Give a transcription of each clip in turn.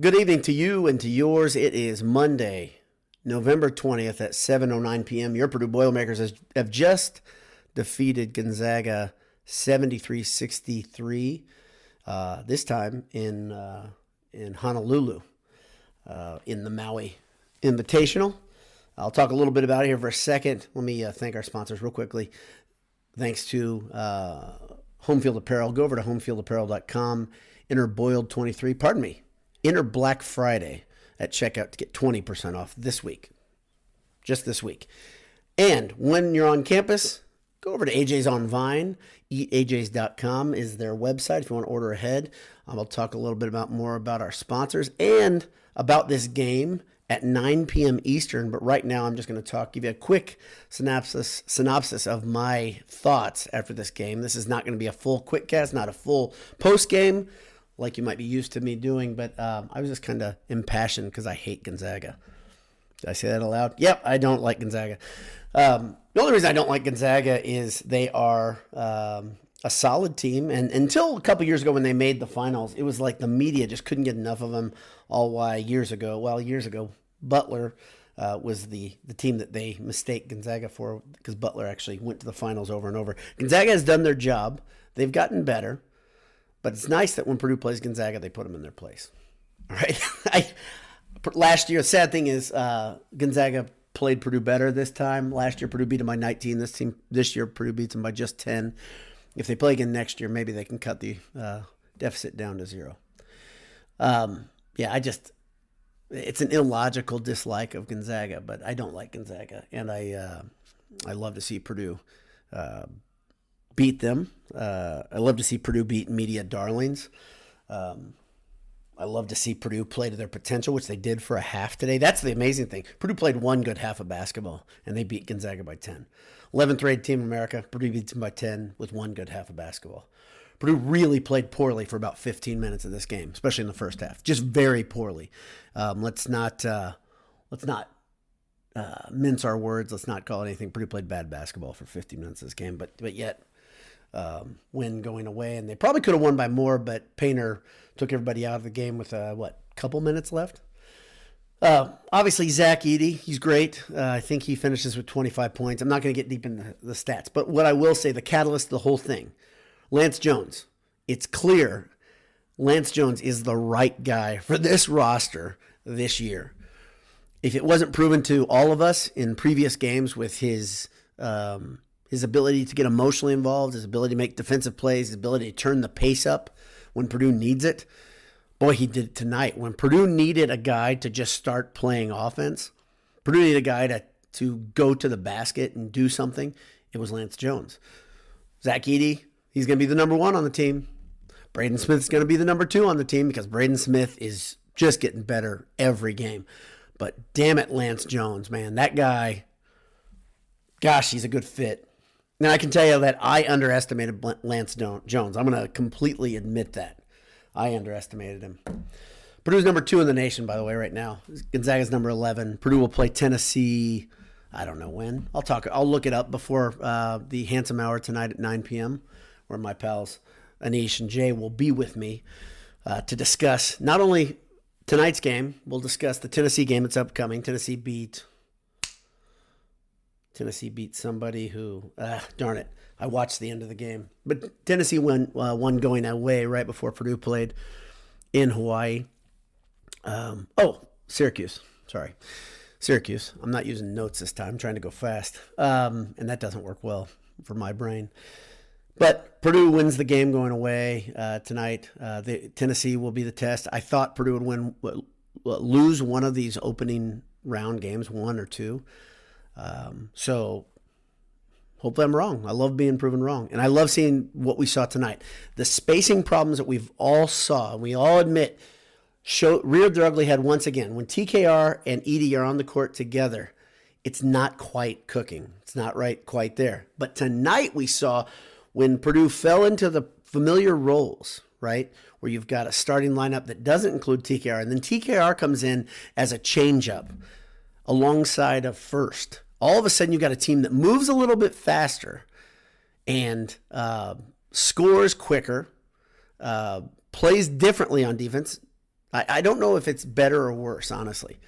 Good evening to you and to yours. It is Monday, November 20th at 7:09 p.m. Your Purdue Boilermakers have just defeated Gonzaga 73-63. Uh, this time in uh, in Honolulu, uh, in the Maui Invitational. I'll talk a little bit about it here for a second. Let me uh, thank our sponsors real quickly. Thanks to uh, Homefield Apparel. Go over to homefieldapparel.com. Enter Boiled23. Pardon me. Enter Black Friday at checkout to get 20% off this week. Just this week. And when you're on campus, go over to AJ's on Vine. EatAJ's.com is their website if you want to order ahead. Um, I'll talk a little bit about more about our sponsors and about this game at 9 p.m. Eastern. But right now, I'm just going to talk, give you a quick synopsis synopsis of my thoughts after this game. This is not going to be a full quick cast, not a full post game like you might be used to me doing. But um, I was just kind of impassioned because I hate Gonzaga. Did I say that aloud? Yep, I don't like Gonzaga. Um, the only reason I don't like Gonzaga is they are um, a solid team. And until a couple years ago when they made the finals, it was like the media just couldn't get enough of them. All why years ago, well, years ago, Butler uh, was the the team that they mistake Gonzaga for because Butler actually went to the finals over and over. Gonzaga has done their job. They've gotten better, but it's nice that when Purdue plays Gonzaga, they put them in their place. All right. I, last year, the sad thing is uh, Gonzaga played Purdue better this time. Last year, Purdue beat them by 19. This team this year, Purdue beats them by just 10. If they play again next year, maybe they can cut the uh, deficit down to zero. Um, yeah, I just it's an illogical dislike of Gonzaga, but I don't like Gonzaga, and I uh, I love to see Purdue uh, beat them. Uh, I love to see Purdue beat media darlings. Um, I love to see Purdue play to their potential, which they did for a half today. That's the amazing thing. Purdue played one good half of basketball, and they beat Gonzaga by 10. 11th rated team in America. Purdue beats them by 10 with one good half of basketball. Purdue really played poorly for about 15 minutes of this game, especially in the first half. Just very poorly. Um, let's not uh, let's not uh, mince our words. Let's not call it anything. Purdue played bad basketball for 50 minutes of this game, but but yet um, win going away, and they probably could have won by more. But Painter took everybody out of the game with uh, what couple minutes left. Uh, obviously, Zach Edey, he's great. Uh, I think he finishes with 25 points. I'm not going to get deep into the stats, but what I will say, the catalyst of the whole thing, Lance Jones. It's clear Lance Jones is the right guy for this roster this year. If it wasn't proven to all of us in previous games with his um, his ability to get emotionally involved, his ability to make defensive plays, his ability to turn the pace up when Purdue needs it, boy, he did it tonight. When Purdue needed a guy to just start playing offense, Purdue needed a guy to to go to the basket and do something. It was Lance Jones. Zach Edey, he's going to be the number one on the team. Braden Smith's going to be the number two on the team because Braden Smith is just getting better every game. But damn it, Lance Jones, man, that guy, gosh, he's a good fit. Now I can tell you that I underestimated Lance Jones. I'm going to completely admit that. I underestimated him. Purdue's number two in the nation, by the way, right now. Gonzaga's number 11. Purdue will play Tennessee. I don't know when. I'll talk. I'll look it up before uh, the handsome hour tonight at 9 p.m., where my pals Anish and Jay will be with me uh, to discuss not only tonight's game. We'll discuss the Tennessee game that's upcoming. Tennessee beat. Tennessee beat somebody who, uh, darn it, I watched the end of the game. But Tennessee won uh, one going away right before Purdue played in Hawaii. Um, oh, Syracuse. Sorry. Syracuse. I'm not using notes this time. I'm trying to go fast. Um, and that doesn't work well for my brain. But Purdue wins the game going away uh, tonight. Uh, the, Tennessee will be the test. I thought Purdue would win, lose one of these opening round games, one or two. Um, so hopefully I'm wrong. I love being proven wrong. And I love seeing what we saw tonight. The spacing problems that we've all saw, we all admit, show reared their ugly head once again. When TKR and Edey are on the court together, it's not quite cooking. It's not right quite there. But tonight we saw when Purdue fell into the familiar roles, right? Where you've got a starting lineup that doesn't include TKR, and then TKR comes in as a changeup alongside of Furst all of a sudden you've got a team that moves a little bit faster and uh, scores quicker, uh, plays differently on defense. I, I don't know if it's better or worse, honestly,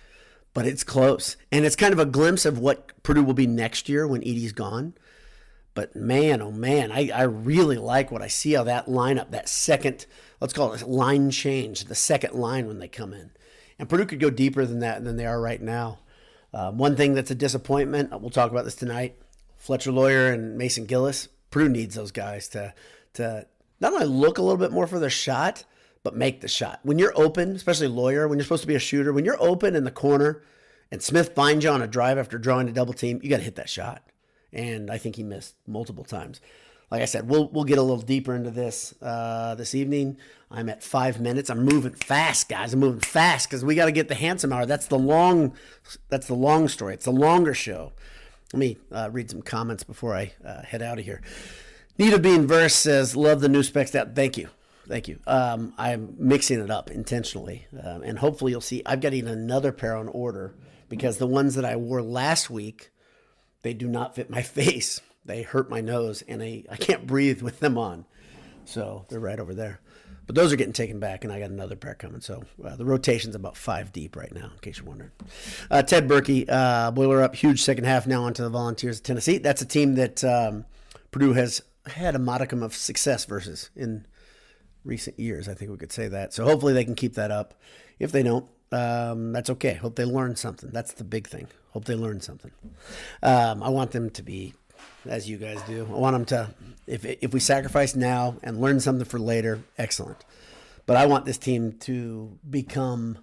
but it's close. And it's kind of a glimpse of what Purdue will be next year when Edey's gone. But man, oh man, I, I really like what I see of that lineup, that second, let's call it line change, the second line when they come in. And Purdue could go deeper than that than they are right now. Um, one thing that's a disappointment, we'll talk about this tonight Fletcher Loyer and Mason Gillis. Purdue needs those guys to, to not only look a little bit more for their shot, but make the shot. When you're open, especially Loyer, when you're supposed to be a shooter, when you're open in the corner and Smith finds you on a drive after drawing a double team, you got to hit that shot. And I think he missed multiple times. Like I said, we'll we'll get a little deeper into this uh, this evening. I'm at five minutes. I'm moving fast, guys. I'm moving fast because we got to get the handsome hour. That's the long, that's the long story. It's the longer show. Let me uh, read some comments before I uh, head out of here. Nita Bean Verse says, "Love the new specs stat. Thank you, thank you. Um, I'm mixing it up intentionally, um, and hopefully you'll see. I've got even another pair on order because the ones that I wore last week, they do not fit my face. They hurt my nose, and I, I can't breathe with them on. So they're right over there. But those are getting taken back, and I got another pair coming. So uh, the rotation's about five deep right now, in case you're wondering. Uh, Ted Berkey, uh, Boiler up, huge second half now onto the Volunteers of Tennessee. That's a team that um, Purdue has had a modicum of success versus in recent years. I think we could say that. So hopefully they can keep that up. If they don't, um, that's okay. Hope they learn something. That's the big thing. Hope they learn something. Um, I want them to be as you guys do. I want them to, if if we sacrifice now and learn something for later, excellent. But I want this team to become.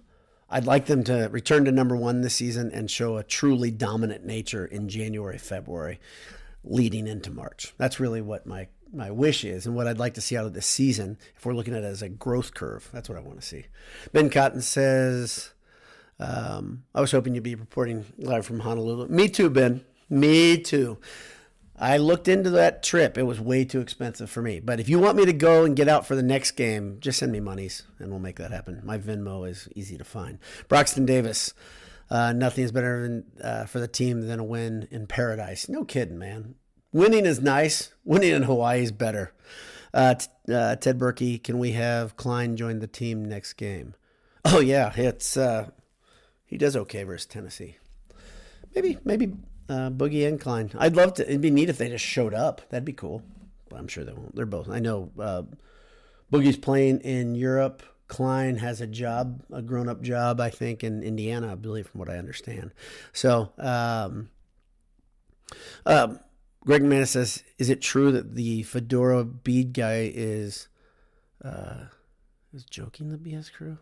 I'd like them to return to number one this season and show a truly dominant nature in January, February, leading into March. That's really what my my wish is and what I'd like to see out of this season if we're looking at it as a growth curve. That's what I want to see. Ben Cotton says, um, I was hoping you'd be reporting live from Honolulu. Me too, Ben. Me too. I looked into that trip. It was way too expensive for me. But if you want me to go and get out for the next game, just send me monies and we'll make that happen. My Venmo is easy to find. Broxton Davis, uh, nothing is better than, uh, for the team than a win in paradise. No kidding, man. Winning is nice. Winning in Hawaii is better. Uh, t- uh, Ted Berkey, can we have Klein join the team next game? Oh yeah, it's uh, he does okay versus Tennessee. Maybe maybe uh, Boogie and Klein. I'd love to. It'd be neat if they just showed up. That'd be cool. But I'm sure they won't. They're both. I know uh, Boogie's playing in Europe. Klein has a job, a grown-up job, I think, in Indiana, I believe, from what I understand. So, um, um, Greg Manna says, "Is it true that the fedora bead guy is uh, is joking the BS crew?"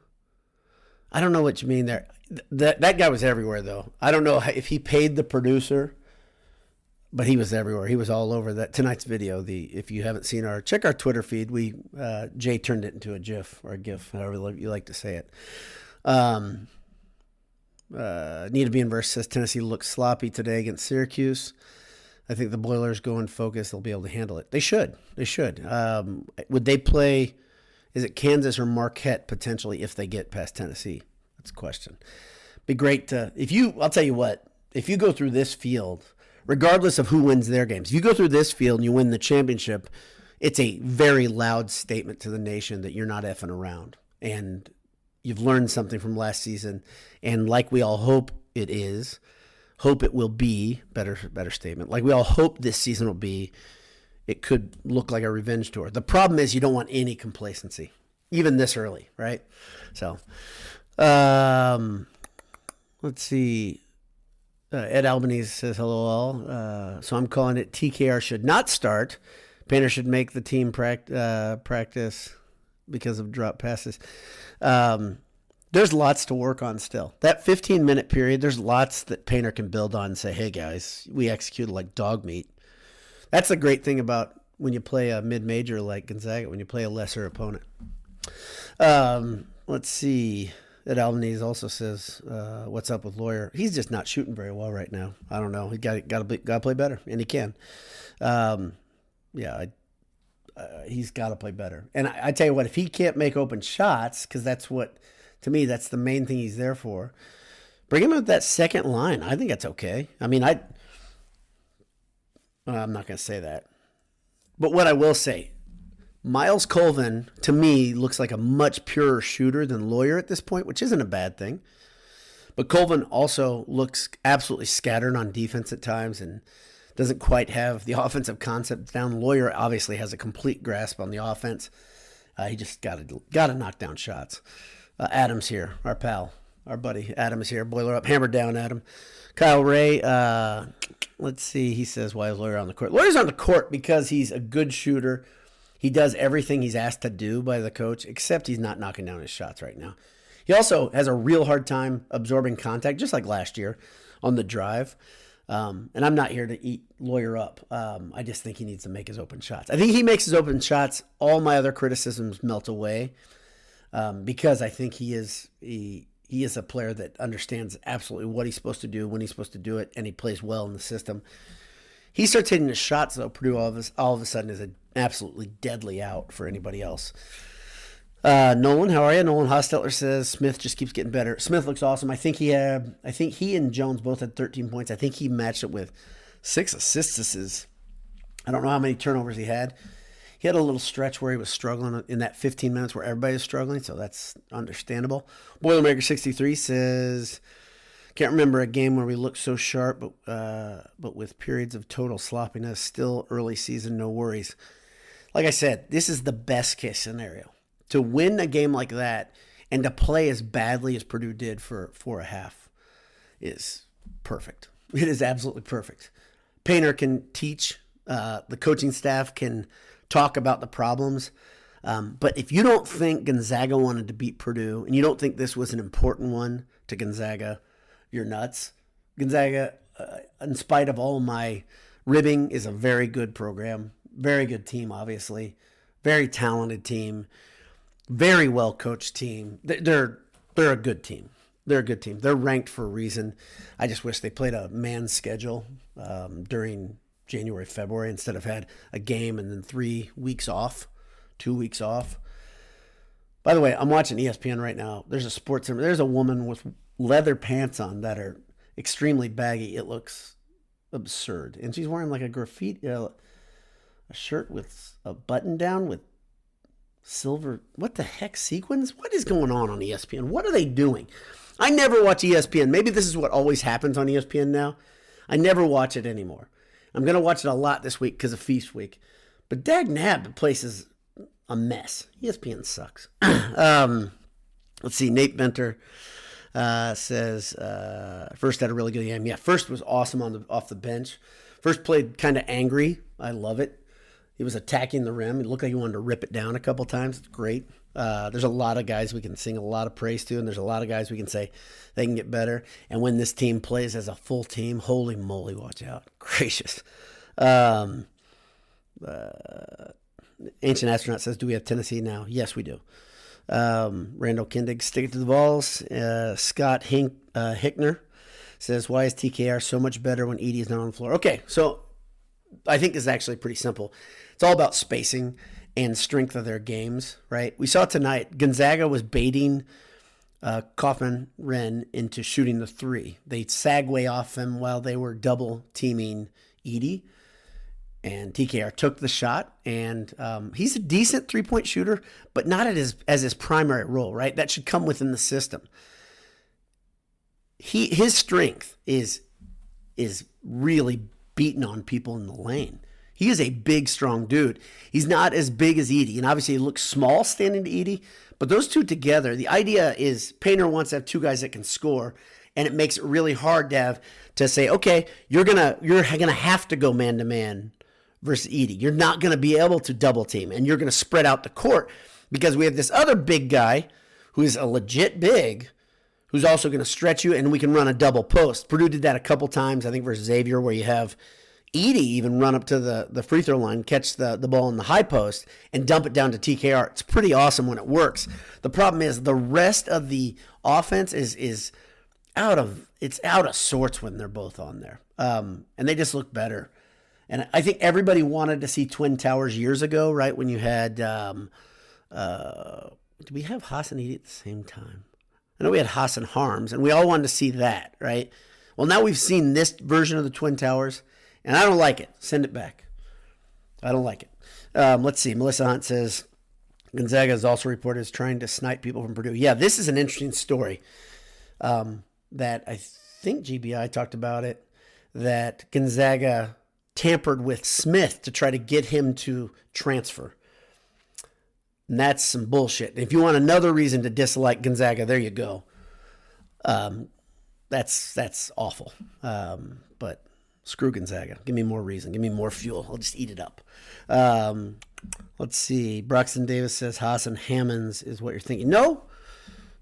I don't know what you mean there. That that guy was everywhere though. I don't know if he paid the producer, but he was everywhere. He was all over that tonight's video. The if you haven't seen our check our Twitter feed. We uh, Jay turned it into a GIF or a GIF, however you like to say it. Um, uh, Nita Bean verse says Tennessee looked sloppy today against Syracuse. I think the Boilers go in focus. They'll be able to handle it. They should. They should. Um, would they play? Is it Kansas or Marquette potentially if they get past Tennessee? Question. Be great to if you. I'll tell you what. If you go through this field, regardless of who wins their games, if you go through this field and you win the championship, it's a very loud statement to the nation that you're not effing around and you've learned something from last season. And like we all hope it is, hope it will be better better statement. Like we all hope this season will be it could look like a revenge tour. The problem is you don't want any complacency, even this early, right? So, um, let's see. Uh, Ed Albanese says hello all. Uh, so I'm calling it TKR should not start. Painter should make the team uh, practice because of drop passes. Um, there's lots to work on still. That 15 minute period, there's lots that Painter can build on and say, hey guys, we executed like dog meat that's the great thing about when you play a mid major like Gonzaga, when you play a lesser opponent. Um, let's see. Ed Albanese also says, uh, "What's up with Loyer? He's just not shooting very well right now. I don't know. He got got to got to play better, and he can. Um, yeah, I, uh, he's got to play better. And I, I, tell you what, if he can't make open shots, because that's what, to me, that's the main thing he's there for. Bring him up that second line. I think that's okay. I mean, I I'm not going to say that. But what I will say, Myles Colvin, to me, looks like a much purer shooter than Loyer at this point, which isn't a bad thing. But Colvin also looks absolutely scattered on defense at times and doesn't quite have the offensive concept down. Loyer obviously has a complete grasp on the offense. Uh, he just got to got to knock down shots. Uh, Adams here, our pal, our buddy Adams is here. Boiler up, hammer down, Adam. Kyle Ray. Uh, let's see. He says, "Why is Loyer on the court?" Loyer's on the court because he's a good shooter. He does everything he's asked to do by the coach, except he's not knocking down his shots right now. He also has a real hard time absorbing contact, just like last year on the drive. Um, and I'm not here to eat Loyer up. Um, I just think he needs to make his open shots. I think he makes his open shots. All my other criticisms melt away um, because I think he is he, he is a player that understands absolutely what he's supposed to do when he's supposed to do it, and he plays well in the system. He starts hitting his shots though. Purdue all of a, all of a sudden is an absolutely deadly out for anybody else. Uh, Nolan, how are you? Nolan Hostetler says Smith just keeps getting better. Smith looks awesome. I think he had, I think he and Jones both had 13 points. I think he matched it with six assists. I don't know how many turnovers he had. He had a little stretch where he was struggling in that 15 minutes where everybody was struggling, so that's understandable. Boilermaker63 says, can't remember a game where we looked so sharp, but uh, but with periods of total sloppiness. Still early season, no worries. Like I said, this is the best case scenario to win a game like that and to play as badly as Purdue did for for a half is perfect. It is absolutely perfect. Painter can teach. Uh, the coaching staff can talk about the problems. Um, but if you don't think Gonzaga wanted to beat Purdue and you don't think this was an important one to Gonzaga, you're nuts. Gonzaga, uh, in spite of all my ribbing, is a very good program. Very good team, obviously. Very talented team very well coached team. They're they're a good team. They're a good team. They're ranked for a reason. I just wish they played a man schedule um, during January, February instead of had a game and then three weeks off, two weeks off. By the way, I'm watching ESPN right now. There's a sports. There's a woman with leather pants on that are extremely baggy. It looks absurd, and she's wearing like a graffiti, uh, a shirt with a button down with silver what the heck sequins? What is going on on espn what are they doing? I never watch espn maybe this is what always happens on espn now. I never watch it anymore. I'm going to watch it a lot this week because of feast week. But dag nab the place is a mess. Espn sucks. Um, let's see nate benter uh, says uh, Furst had a really good game. Yeah Furst was awesome on the off the bench. Furst played kind of angry. I love it he was attacking the rim. It looked like he wanted to rip it down a couple times. It's great. Uh, there's a lot of guys we can sing a lot of praise to, and there's a lot of guys we can say they can get better. And when this team plays as a full team, holy moly, watch out. Gracious. Um, uh, Ancient Astronaut says, Do we have Tennessee now? Yes, we do. Um, Randall Kindig, stick it to the balls. Uh, Scott Hink, uh, Hickner says, Why is TKR so much better when Edey is not on the floor? Okay, so I think is actually pretty simple. It's all about spacing and strength of their games, right? We saw tonight Gonzaga was baiting uh, Kaufman-Renn into shooting the three. They sag way off him while they were double teaming Edey. And TKR took the shot, and um, he's a decent three point shooter, but not as, as his primary role, right? That should come within the system. He his strength is is really beating on people in the lane. He is a big, strong dude. He's not as big as Edey, and obviously he looks small standing to Edey. But those two together, the idea is Painter wants to have two guys that can score, and it makes it really hard to have to say, okay, you're gonna you're gonna have to go man to man versus Edey. You're not gonna be able to double team, and you're gonna spread out the court because we have this other big guy who is a legit big who's also going to stretch you, and we can run a double post. Purdue did that a couple times, I think, versus Xavier, where you have Edey even run up to the, the free throw line, catch the, the ball in the high post, and dump it down to TKR. It's pretty awesome when it works. The problem is the rest of the offense is is out of it's out of sorts when they're both on there, um, and they just look better. And I think everybody wanted to see Twin Towers years ago, right? When you had, um, uh, we have Haas and Edey at the same time? I know we had Haas and Haarms, and we all wanted to see that, right? Well, now we've seen this version of the Twin Towers and I don't like it. Send it back. I don't like it. Um, let's see. Melissa Hunt says Gonzaga is also reported as trying to snipe people from Purdue. Yeah, this is an interesting story um, that I think GBI talked about it. That Gonzaga tampered with Smith to try to get him to transfer. And that's some bullshit. If you want another reason to dislike Gonzaga, there you go. Um, that's that's awful. Um, but screw Gonzaga. Give me more reason. Give me more fuel. I'll just eat it up. Um, let's see. Broxton Davis says Haas and Haarms is what you're thinking. No,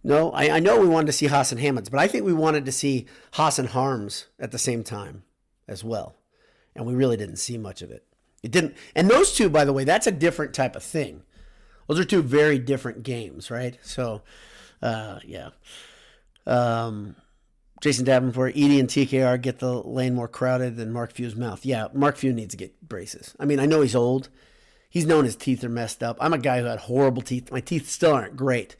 no. I, I know we wanted to see Haas and Haarms, but I think we wanted to see Haas and Haarms at the same time as well, and we really didn't see much of it. It didn't. And those two, by the way, that's a different type of thing. Those are two very different games, right? So, uh, yeah. Um, Jason Davenport, Edey, and TKR get the lane more crowded than Mark Few's mouth. Yeah, Mark Few needs to get braces. I mean, I know he's old. He's known his teeth are messed up. I'm a guy who had horrible teeth. My teeth still aren't great.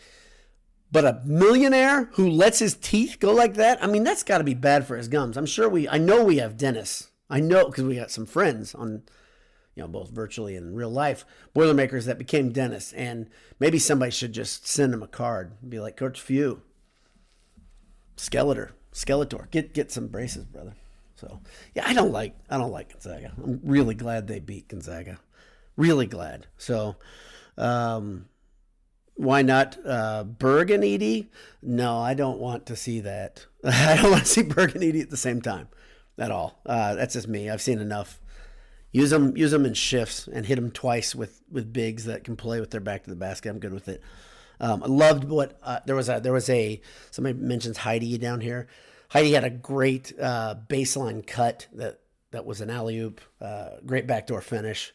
But a millionaire who lets his teeth go like that, I mean, that's got to be bad for his gums. I'm sure we, I know we have dentists. I know because we got some friends on you know, both virtually and real life, Boilermakers that became dentists. And maybe somebody should just send them a card and be like, Coach Few, Skeletor, Skeletor, get get some braces, brother. So yeah, I don't like I don't like Gonzaga. I'm really glad they beat Gonzaga. Really glad. So um why not uh, and Edey? No, I don't want to see that. I don't want to see Berg and Edey at the same time at all. Uh, that's just me. I've seen enough Use them, use them in shifts, and hit them twice with with bigs that can play with their back to the basket. I'm good with it. Um, I loved what uh, there was a there was a somebody mentions Heide down here. Heide had a great uh, baseline cut that that was an alley oop, uh, great backdoor finish.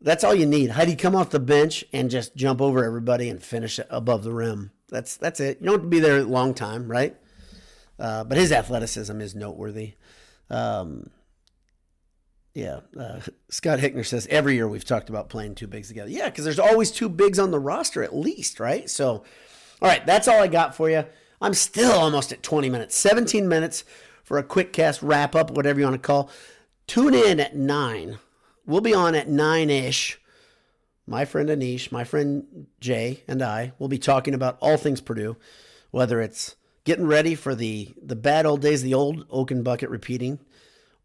That's all you need. Heide come off the bench and just jump over everybody and finish above the rim. That's that's it. You don't have to be there a long time, right? Uh, but his athleticism is noteworthy. Um, yeah, uh, Scott Hickner says every year we've talked about playing two bigs together. Yeah, because there's always two bigs on the roster at least, right? So, all right, that's all I got for you. I'm still almost at 20 minutes, 17 minutes for a quick cast wrap up, whatever you want to call. Tune in at nine. We'll be on at nine ish. My friend Anish, my friend Jay, and I will be talking about all things Purdue, whether it's getting ready for the the bad old days, the old Oaken bucket repeating,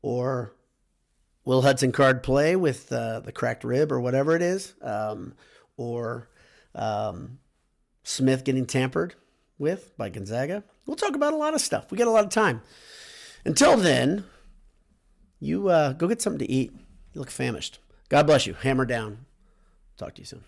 or Will Hudson card play with uh, the cracked rib or whatever it is, um, or um, Smith getting tampered with by Gonzaga. We'll talk about a lot of stuff. We got a lot of time. Until then, you uh, go get something to eat. You look famished. God bless you. Hammer down. Talk to you soon.